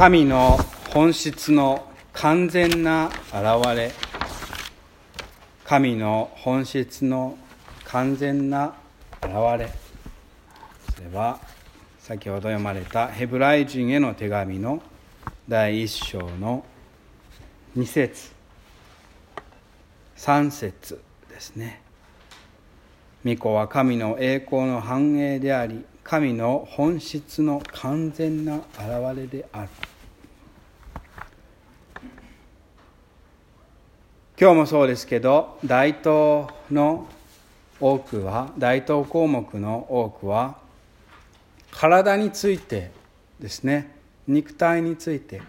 神の本質の完全な現れ。神の本質の完全な現れ。それは先ほど読まれたヘブライ人への手紙の第一章の2節。3節ですね。御子は神の栄光の繁栄であり神の本質の完全な現れである。今日もそうですけど大東の多くは大東項目の多くは体についてですね。肉体について。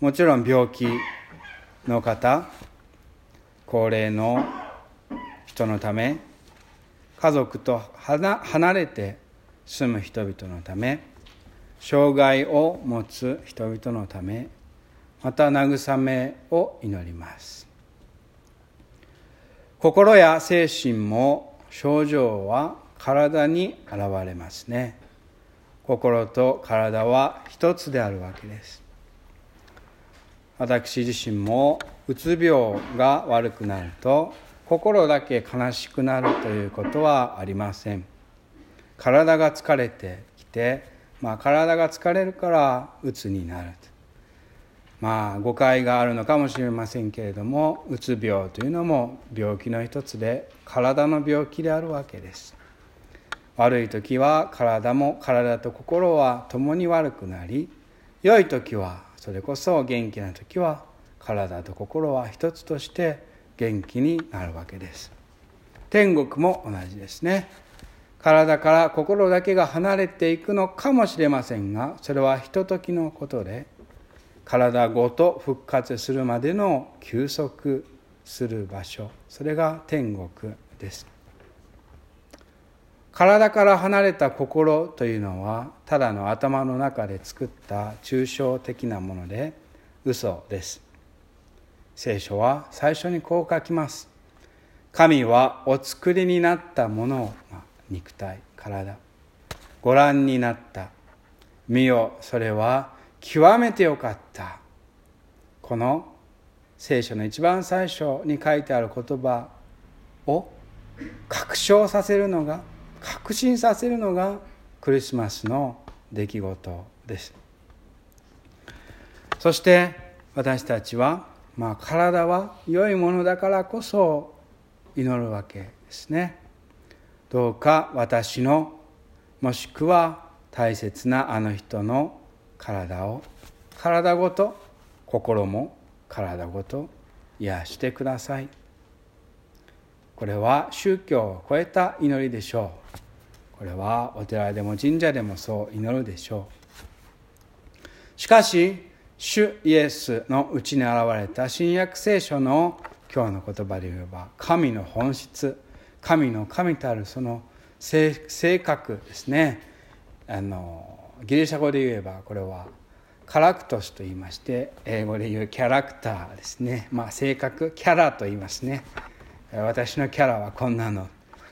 もちろん病気の方高齢の人のため家族と離れて住む人々のため障害を持つ人々のためまた慰めを祈ります。心や精神も症状は体に現れますね。心と体は一つであるわけです。私自身もうつ病が悪くなると心だけ悲しくなるということはありません。体が疲れてきて、まあ、体が疲れるからうつになると。まあ誤解があるのかもしれませんけれどもうつ病というのも病気の一つで体の病気であるわけです。悪い時は体も体と心は共に悪くなり良い時はそれこそ元気な時は体と心は一つとして元気になるわけです。天国も同じですね。体から心だけが離れていくのかもしれませんがそれはひとときのことで体ごと復活するまでの休息する場所。それが天国です。体から離れた心というのはただの頭の中で作った抽象的なもので嘘です。聖書は最初にこう書きます。神はお作りになったものを、ま、肉体体。ご覧になった。見よそれは極めてよかった。この聖書の一番最初に書いてある言葉を確証させるのが確信させるのがクリスマスの出来事です。そして私たちは、まあ、体は良いものだからこそ祈るわけですね。どうか私のもしくは大切なあの人の体を体ごと心も体ごと癒してください。これは宗教を超えた祈りでしょう。これはお寺でも神社でもそう祈るでしょう。しかし主イエスのうちに現れた新約聖書の今日の言葉で言えば神の本質神の神たるその性格ですね。あのギリシャ語で言えばこれはカラクトスと言いまして英語で言うキャラクターですね。まあ性格キャラと言いますね。私のキャラはこんなの。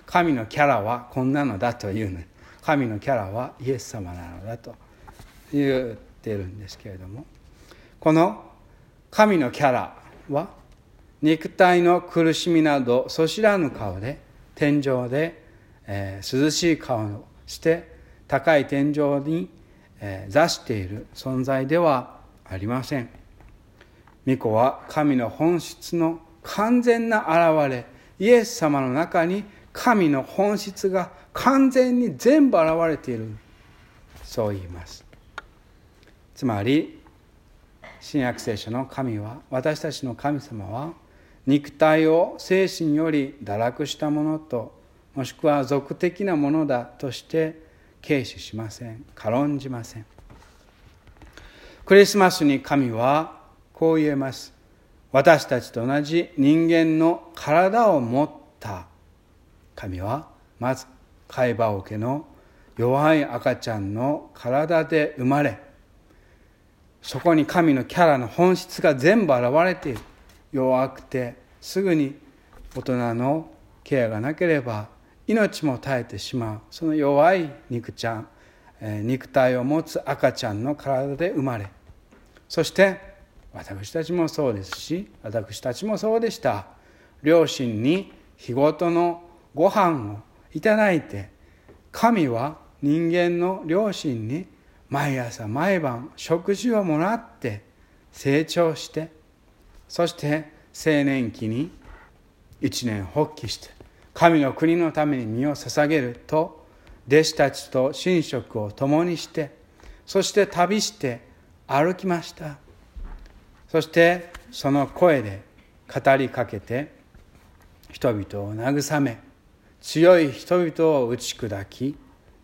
神のキャラはこんなのだというの。神のキャラはイエス様なのだと言ってるんですけれども。この神のキャラは肉体の苦しみなどそしらぬ顔で天井で、えー、涼しい顔をして高い天井に座している存在ではありません。巫女は神の本質の完全な現れイエス様の中に神の本質が完全に全部現れている。そう言います。つまり新約聖書の神は私たちの神様は肉体を精神より堕落したものともしくは俗的なものだとして軽視しません。軽んじません。クリスマスに神はこう言えます。私たちと同じ人間の体を持った神はまず貝羽桶の弱い赤ちゃんの体で生まれそこに神のキャラの本質が全部現れている。弱くてすぐに大人のケアがなければ命も絶えてしまう。その弱い肉ちゃん肉体を持つ赤ちゃんの体で生まれそして私たちもそうですし私たちもそうでした。両親に日ごとのご飯をいただいて神は人間の両親に毎朝毎晩食事をもらって成長してそして青年期に一年発起して神の国のために身を捧げると弟子たちと寝食を共にしてそして旅して歩きました。そしてその声で語りかけて人々を慰め強い人々を打ち砕き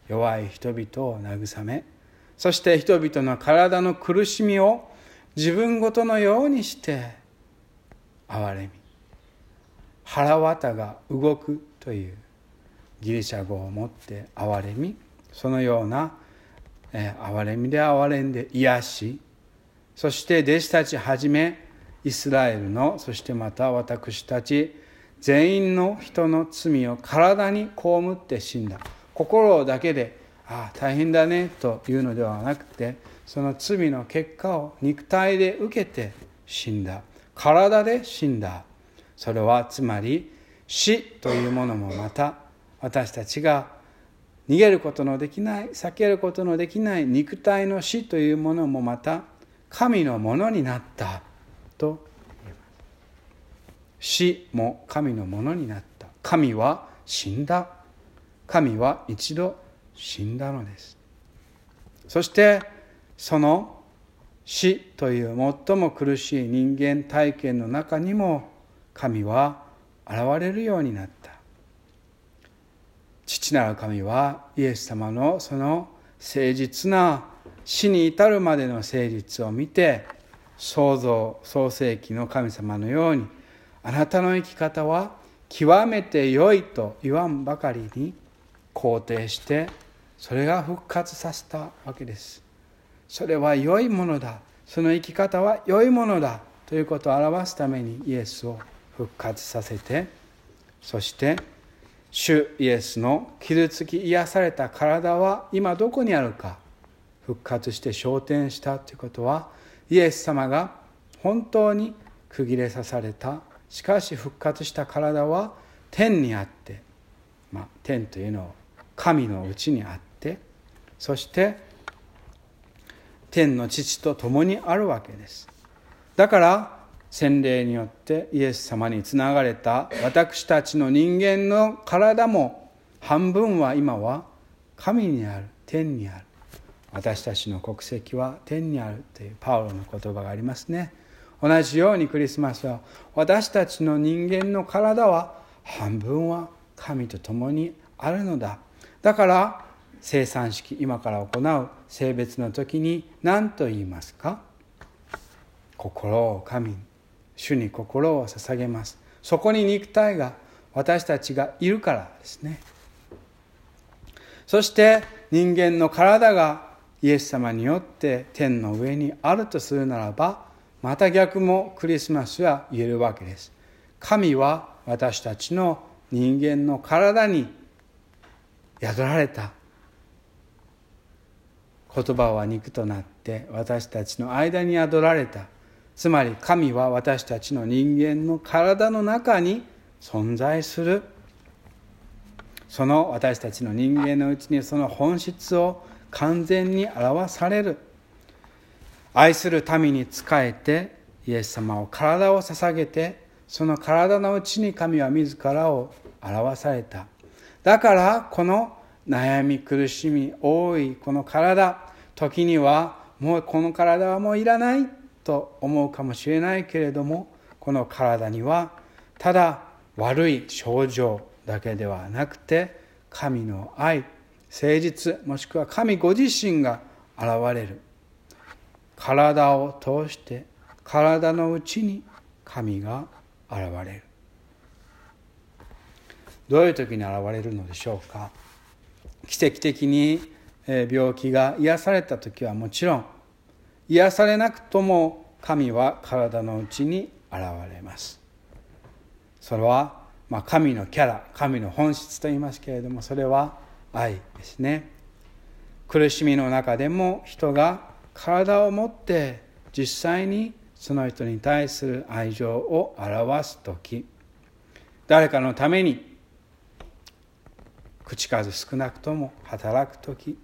弱い人々を慰めそして人々の体の苦しみを自分ごとのようにして憐れみ腹渡が動くというギリシャ語をもって憐れみそのような、え憐れみで憐れんで癒しそして弟子たちはじめイスラエルのそしてまた私たち全員の人の罪を体に被って死んだ。心だけでああ大変だねというのではなくてその罪の結果を肉体で受けて死んだ。体で死んだ。それはつまり死というものもまた私たちが逃げることのできない避けることのできない肉体の死というものもまた神のものになったと言います死も神のものになった。神は死んだ。神は一度死んだのです。そしてその死という最も苦しい人間体験の中にも神は現れるようになった。父なる神はイエス様のその誠実な死に至るまでの誠実を見て創造創世記の神様のようにあなたの生き方は極めて良いと言わんばかりに肯定してそれが復活させたわけです。それは良いものだ。その生き方は良いものだ。ということを表すためにイエスを復活させてそして主イエスの傷つき癒された体は今どこにあるか復活して昇天したということはイエス様が本当に区切れさされたしかし復活した体は天にあって、まあ、天というのは神のうちにあってそして天の父と共にあるわけです。だから洗礼によってイエス様につながれた私たちの人間の体も半分は今は神にある天にある。私たちの国籍は天にあるというパウロの言葉がありますね。同じようにクリスマスは私たちの人間の体は半分は神と共にあるのだ。だから生産式今から行う性別の時に何と言いますか？心を神に。主に心を捧げます。そこに肉体が私たちがいるからですね。そして人間の体がイエス様によって天の上にあるとするならばまた逆もクリスマスは言えるわけです。神は私たちの人間の体に宿られた。言葉は肉となって私たちの間に宿られた。つまり神は私たちの人間の体の中に存在する。その私たちの人間のうちにその本質を完全に表される。愛する民に仕えてイエス様を体を捧げてその体のうちに神は自らを表された。だからこの悩み苦しみ多いこの体時にはもうこの体はもういらない。と思うかもしれないけれどもこの体にはただ悪い症状だけではなくて神の愛誠実もしくは神ご自身が現れる。体を通して体のうちに神が現れる。どういう時に現れるのでしょうか？奇跡的に病気が癒された時はもちろん癒されなくとも神は体のうちに現れます。それは、まあ、神のキャラ神の本質と言いますけれどもそれは愛ですね。苦しみの中でも人が体を持って実際にその人に対する愛情を表す時誰かのために口数少なくとも働く時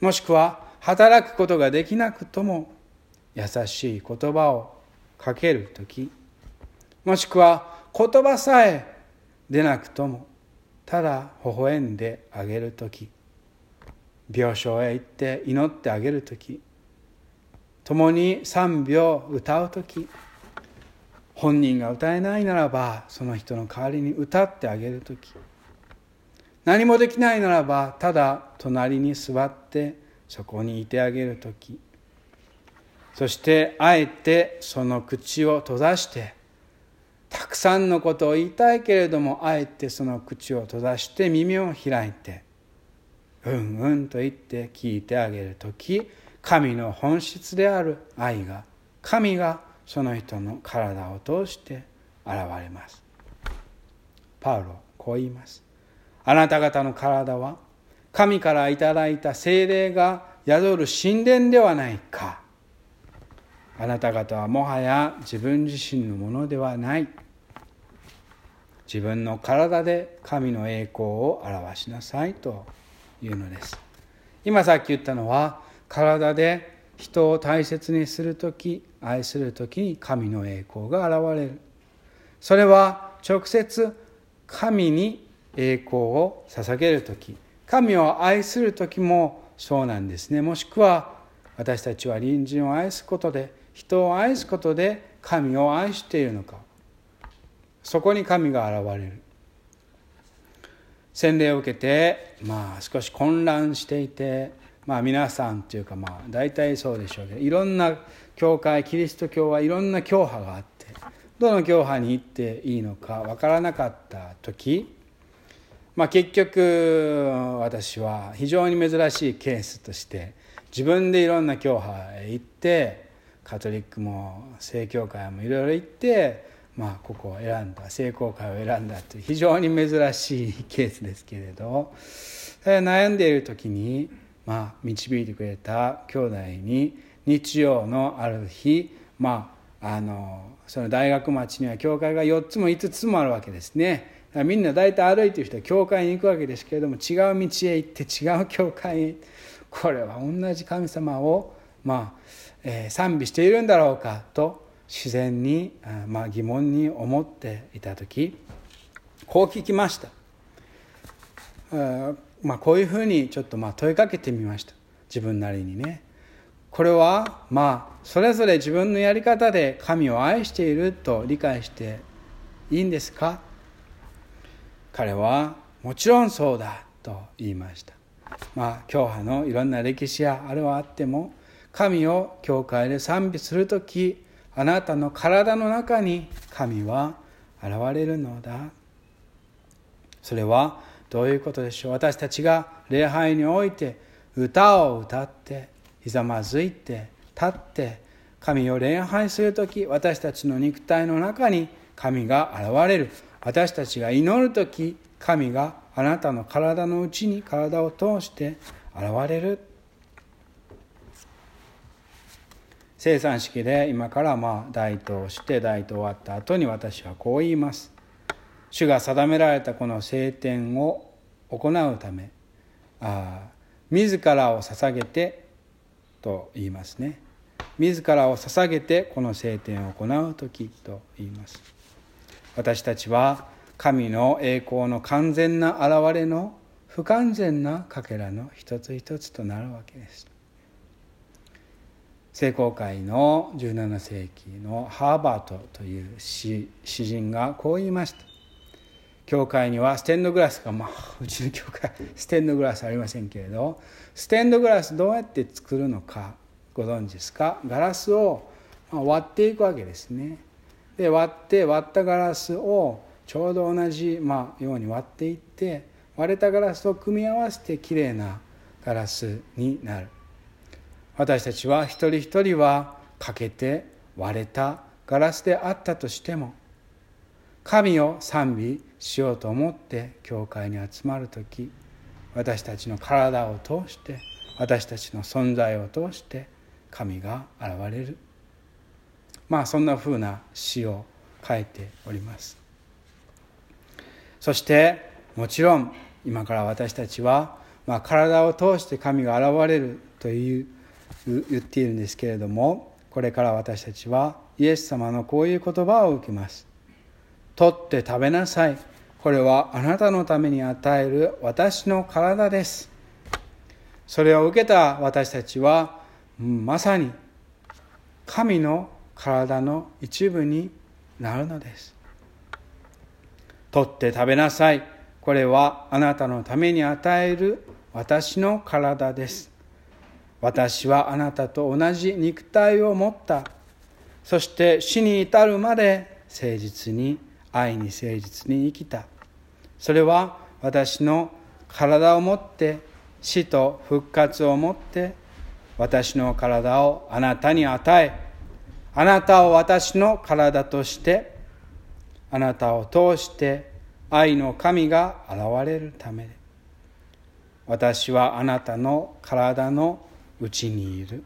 もしくは働くことができなくとも優しい言葉をかける時もしくは言葉さえ出なくともただ微笑んであげる時病床へ行って祈ってあげる時共に賛美を歌う時本人が歌えないならばその人の代わりに歌ってあげる時何もできないならばただ隣に座ってそこにいてあげる時。そしてあえてその口を閉ざしてたくさんのことを言いたいけれどもあえてその口を閉ざして耳を開いてうんうんと言って聞いてあげる時神の本質である愛が神がその人の体を通して現れます。パウロこう言います。あなた方の体は神からいただいた精霊が宿る神殿ではないか。あなた方はもはや自分自身のものではない。自分の体で神の栄光を表しなさいというのです。今さっき言ったのは体で人を大切にする時愛する時に神の栄光が現れる。それは直接神に栄光を捧げる時。神を愛する時もそうなんですね。もしくは私たちは隣人を愛すことで人を愛すことで神を愛しているのか。そこに神が現れる。洗礼を受けてまあ少し混乱していてまあ皆さんというかまあ大体そうでしょうけどいろんな教会キリスト教はいろんな教派があってどの教派に行っていいのか分からなかった時まあ結局私は非常に珍しいケースとして自分でいろんな教派へ行ってカトリックも正教会もいろいろ行ってまあ、ここを選んだ成功会を選んだという非常に珍しいケースですけれど悩んでいる時に、まあ、導いてくれた兄弟に日曜のある日、まあ、あのその大学町には教会が4つも5つもあるわけですね。みんな大体歩いてる人は教会に行くわけですけれども違う道へ行って違う教会へこれは同じ神様を、まあえー、賛美しているんだろうかと自然に、まあ、疑問に思っていた時こう聞きました、まあ、こういうふうにちょっとまあ問いかけてみました。自分なりにね。これはまあそれぞれ自分のやり方で神を愛していると理解していいんですか？彼はもちろんそうだと言いました。まあ教派のいろんな歴史やあれはあっても神を教会で賛美する時あなたの体の中に神は現れるのだ。それはどういうことでしょう。私たちが礼拝において歌を歌ってひざまずいて立って神を礼拝する時私たちの肉体の中に神が現れる。私たちが祈る時神があなたの体の内に体を通して現れる。生産式で今からまあ代祷して代祷終わった後に私はこう言います。主が定められたこの聖典を行うためあ自らを捧げてと言いますね。自らを捧げてこの聖典を行う時と言います。私たちは神の栄光の完全な現れの不完全なかけらの一つ一つとなるわけです。聖公会の17世紀のハーバートという詩詩人がこう言いました。教会にはステンドグラスがまあうちの教会ステンドグラスありませんけれどステンドグラスどうやって作るのかご存知ですか？ガラスを割っていくわけですね。で割って割ったガラスをちょうど同じ、まあ、ように割っていって割れたガラスと組み合わせてきれいなガラスになる。私たちは一人一人は欠けて割れたガラスであったとしても神を賛美しようと思って教会に集まる時私たちの体を通して私たちの存在を通して神が現れる。まあそんなふうな詩を書いております。そしてもちろん今から私たちは、まあ、体を通して神が現れるという言っているんですけれどもこれから私たちはイエス様のこういう言葉を受けます。取って食べなさい。これはあなたのために与える私の体です。それを受けた私たちはまさに神の体の一部になるのです。取って食べなさい。これはあなたのために与える私の体です。私はあなたと同じ肉体を持った。そして死に至るまで誠実に愛に誠実に生きた。それは私の体を持って死と復活をもって私の体をあなたに与えあなたを私の体としてあなたを通して愛の神が現れるため。で私はあなたの体のうちにいる。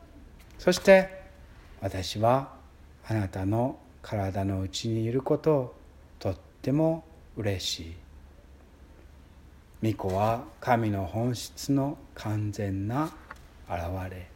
そして私はあなたの体のうちにいることをとっても嬉しい。御子は神の本質の完全な現れ。